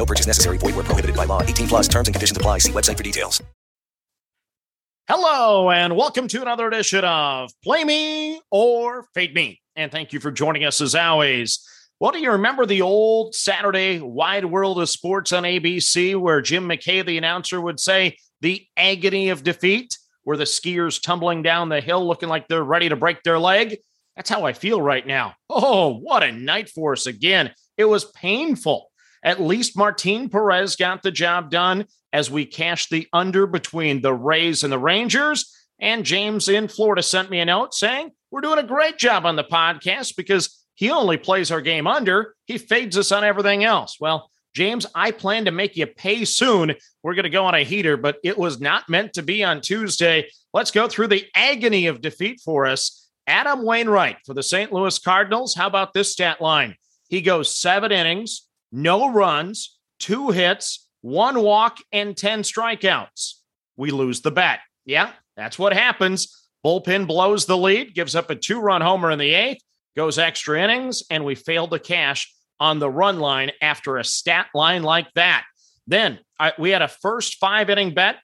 No purchase necessary. Void where prohibited by law. 18 plus terms and conditions apply. See website for details. Hello, and welcome to another edition of Play Me or Fade Me. And thank you for joining us as always. Well, do you remember the old Saturday Wide World of Sports on ABC where Jim McKay, the announcer, would say the agony of defeat, where the skiers tumbling down the hill looking like they're ready to break their leg? That's how I feel right now. Oh, what a night for us again. It was painful. At least Martin Perez got the job done as we cashed the under between the Rays and the Rangers. And James in Florida sent me a note saying, We're doing a great job on the podcast because he only plays our game under. He fades us on everything else. Well, James, I plan to make you pay soon. We're going to go on a heater, but it was not meant to be on Tuesday. Let's go through the agony of defeat for us. Adam Wainwright for the St. Louis Cardinals. How about this stat line? He goes seven innings, no runs, two hits, one walk, and 10 strikeouts. We lose the bet. Yeah, that's what happens. Bullpen blows the lead, gives up a two run homer in the eighth goes extra innings, and we fail to cash on the run line after a stat line like that. Then I, we had a first five inning bet,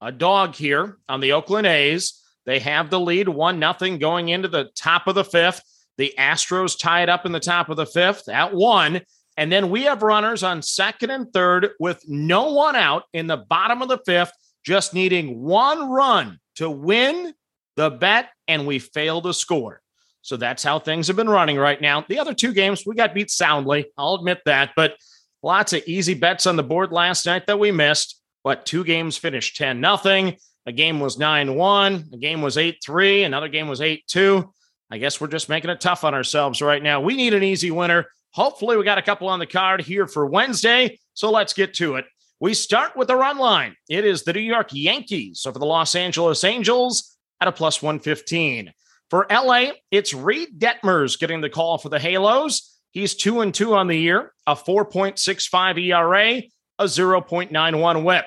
a dog here on the Oakland A's. They have the lead, one nothing going into the top of the fifth. The Astros tied up in the top of the fifth at one. And then we have runners on second and third with no one out in the bottom of the fifth, just needing one run to win the bet, and we fail to score. So that's how things have been running right now. The other two games, we got beat soundly. I'll admit that, but lots of easy bets on the board last night that we missed. But two games finished 10 nothing. A game was 9 1. A game was 8 3. Another game was 8 2. I guess we're just making it tough on ourselves right now. We need an easy winner. Hopefully, we got a couple on the card here for Wednesday. So let's get to it. We start with the run line. It is the New York Yankees over the Los Angeles Angels at a plus 115. For LA, it's Reid Detmers getting the call for the Halos. He's 2 and 2 on the year, a 4.65 ERA, a 0.91 whip.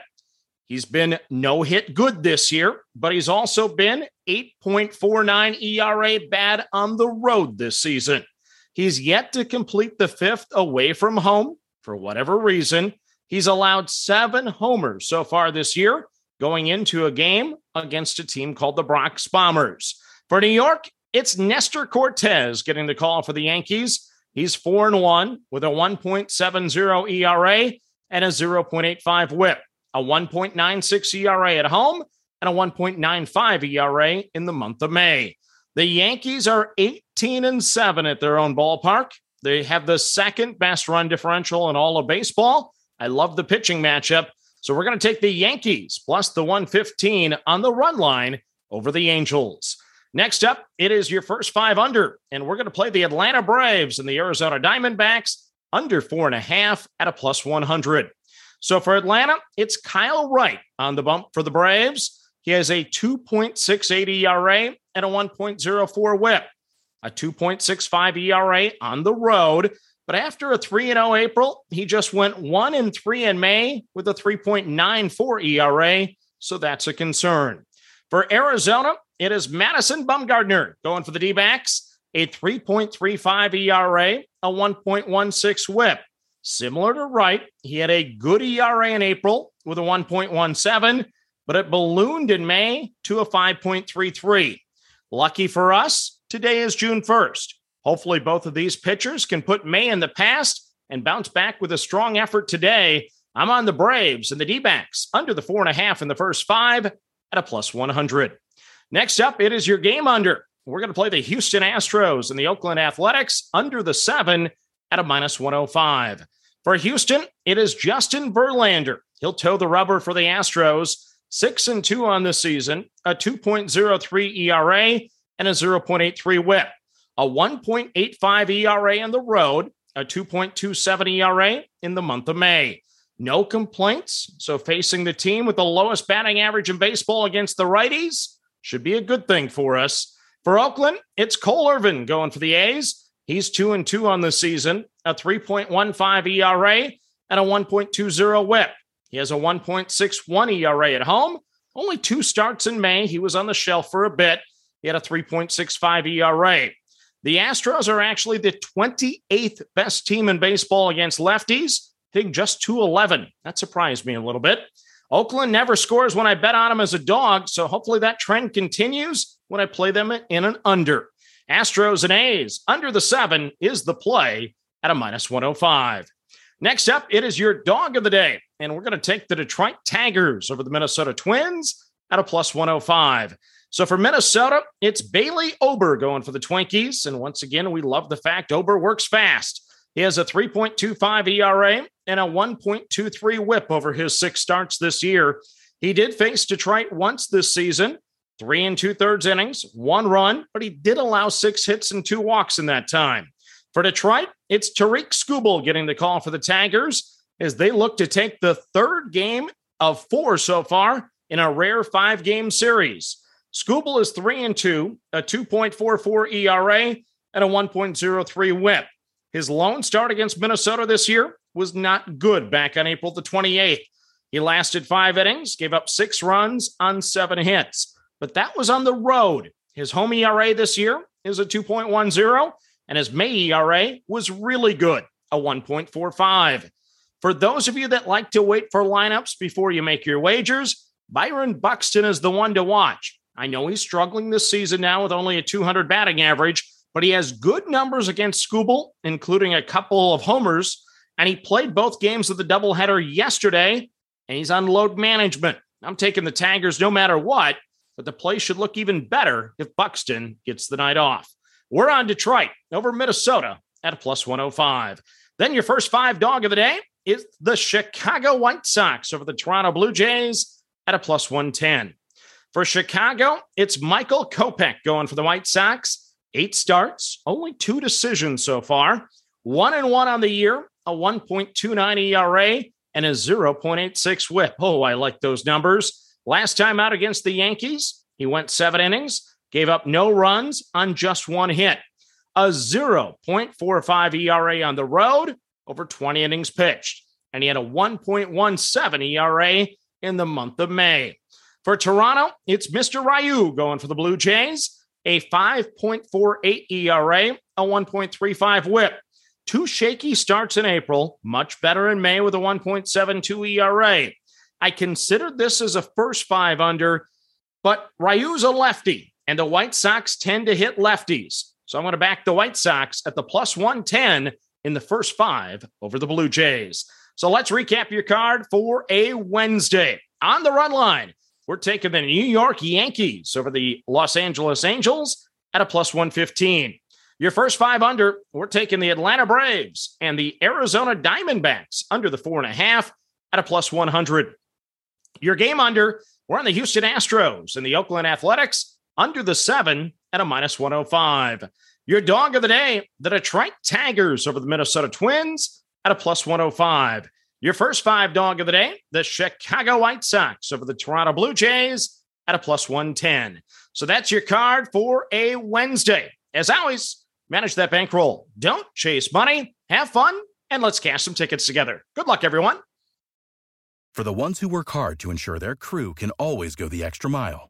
He's been no hit good this year, but he's also been 8.49 ERA bad on the road this season. He's yet to complete the fifth away from home for whatever reason. He's allowed seven homers so far this year, going into a game against a team called the Bronx Bombers. For New York, it's Nestor Cortes getting the call for the Yankees. He's 4 and 1 with a 1.70 ERA and a 0.85 whip, a 1.96 ERA at home, and a 1.95 ERA in the month of May. The Yankees are 18 and 7 at their own ballpark. They have the second best run differential in all of baseball. I love the pitching matchup. So we're going to take the Yankees plus the 115 on the run line over the Angels. Next up, it is your first five under, and we're going to play the Atlanta Braves and the Arizona Diamondbacks under four and a half at a plus 100. So for Atlanta, it's Kyle Wright on the bump for the Braves. He has a 2.68 ERA and a 1.04 whip, a 2.65 ERA on the road. But after a 3 0 April, he just went 1 and 3 in May with a 3.94 ERA. So that's a concern. For Arizona, it is Madison Bumgarner going for the D backs, a 3.35 ERA, a 1.16 whip. Similar to Wright, he had a good ERA in April with a 1.17, but it ballooned in May to a 5.33. Lucky for us, today is June 1st. Hopefully, both of these pitchers can put May in the past and bounce back with a strong effort today. I'm on the Braves and the D backs under the four and a half in the first five at a plus 100. Next up, it is your game under. We're going to play the Houston Astros and the Oakland Athletics under the seven at a minus 105. For Houston, it is Justin Verlander. He'll toe the rubber for the Astros. Six and two on the season, a 2.03 ERA and a 0.83 whip, a 1.85 ERA on the road, a 2.27 ERA in the month of May. no complaints. So, facing the team with the lowest batting average in baseball against the righties should be a good thing for us. For Oakland, it's Cole Irvin going for the A's. He's 2 and 2 on the season, a 3.15 ERA and a 1.20 whip. He has a 1.61 ERA at home. Only two starts in May. He was on the shelf for a bit. He had a 3.65 ERA. The Astros are actually the 28th best team in baseball against lefties, I think just 211. That surprised me a little bit. Oakland never scores when I bet on them as a dog, so hopefully that trend continues when I play them in an under. Astros and A's under the seven is the play at a minus 105. Next up, it is your dog of the day, and we're going to take the Detroit Tigers over the Minnesota Twins at a plus 105. So for Minnesota, it's Bailey Ober going for the Twinkies. And once again, we love the fact Ober works fast. He has a 3.25 ERA and a 1.23 whip over his six starts this year. He did face Detroit once this season, three and two thirds innings, one run, but he did allow six hits and two walks in that time. For Detroit, it's Tarik Skubal getting the call for the Tigers as they look to take the third game of four so far in a rare five game series. Skubal is three and two, a 2.44 ERA, and a 1.03 whip. His lone start against Minnesota this year was not good back on April the 28th. He lasted five innings, gave up six runs on seven hits, but that was on the road. His home ERA this year is a 2.10, and his May ERA was really good, a 1.45. For those of you that like to wait for lineups before you make your wagers, Byron Buxton is the one to watch. I know he's struggling this season now with only a 200 batting average, but he has good numbers against Skubal, including a couple of homers. And he played both games of the doubleheader yesterday, and he's on load management. I'm taking the Tigers no matter what, but the play should look even better if Buxton gets the night off. We're on Detroit over Minnesota at a plus 105. Then your first five dog of the day is the Chicago White Sox over the Toronto Blue Jays at a plus 110. For Chicago, it's Michael Kopech going for the White Sox. Eight starts, only two decisions so far. One and one on the year, a 1.29 ERA, and a 0.86 whip. Oh, I like those numbers. Last time out against the Yankees, he went seven innings, gave up no runs on just one hit. A 0.45 ERA on the road over 20 innings pitched. And he had a 1.17 ERA in the month of May. For Toronto, it's Mr. Ryu going for the Blue Jays, a 5.48 ERA, a 1.35 whip. Two shaky starts in April, much better in May with a 1.72 ERA. I considered this as a first five under, but Ryu's a lefty, and the White Sox tend to hit lefties. So I'm going to back the White Sox at the plus 110 in the first five over the Blue Jays. So let's recap your card for a Wednesday. On the run line, we're taking the New York Yankees over the Los Angeles Angels at a plus 115. Your first five under, we're taking the Atlanta Braves and the Arizona Diamondbacks under the four and a half at a plus 100. Your game under, we're on the Houston Astros and the Oakland Athletics under the seven at a minus 105. Your dog of the day, the Detroit Tigers over the Minnesota Twins at a plus 105. Your first five dog of the day, the Chicago White Sox over the Toronto Blue Jays at a plus 110. So that's your card for a Wednesday. As always, manage that bankroll. Don't chase money, have fun, and let's cash some tickets together. Good luck, everyone. For the ones who work hard to ensure their crew can always go the extra mile,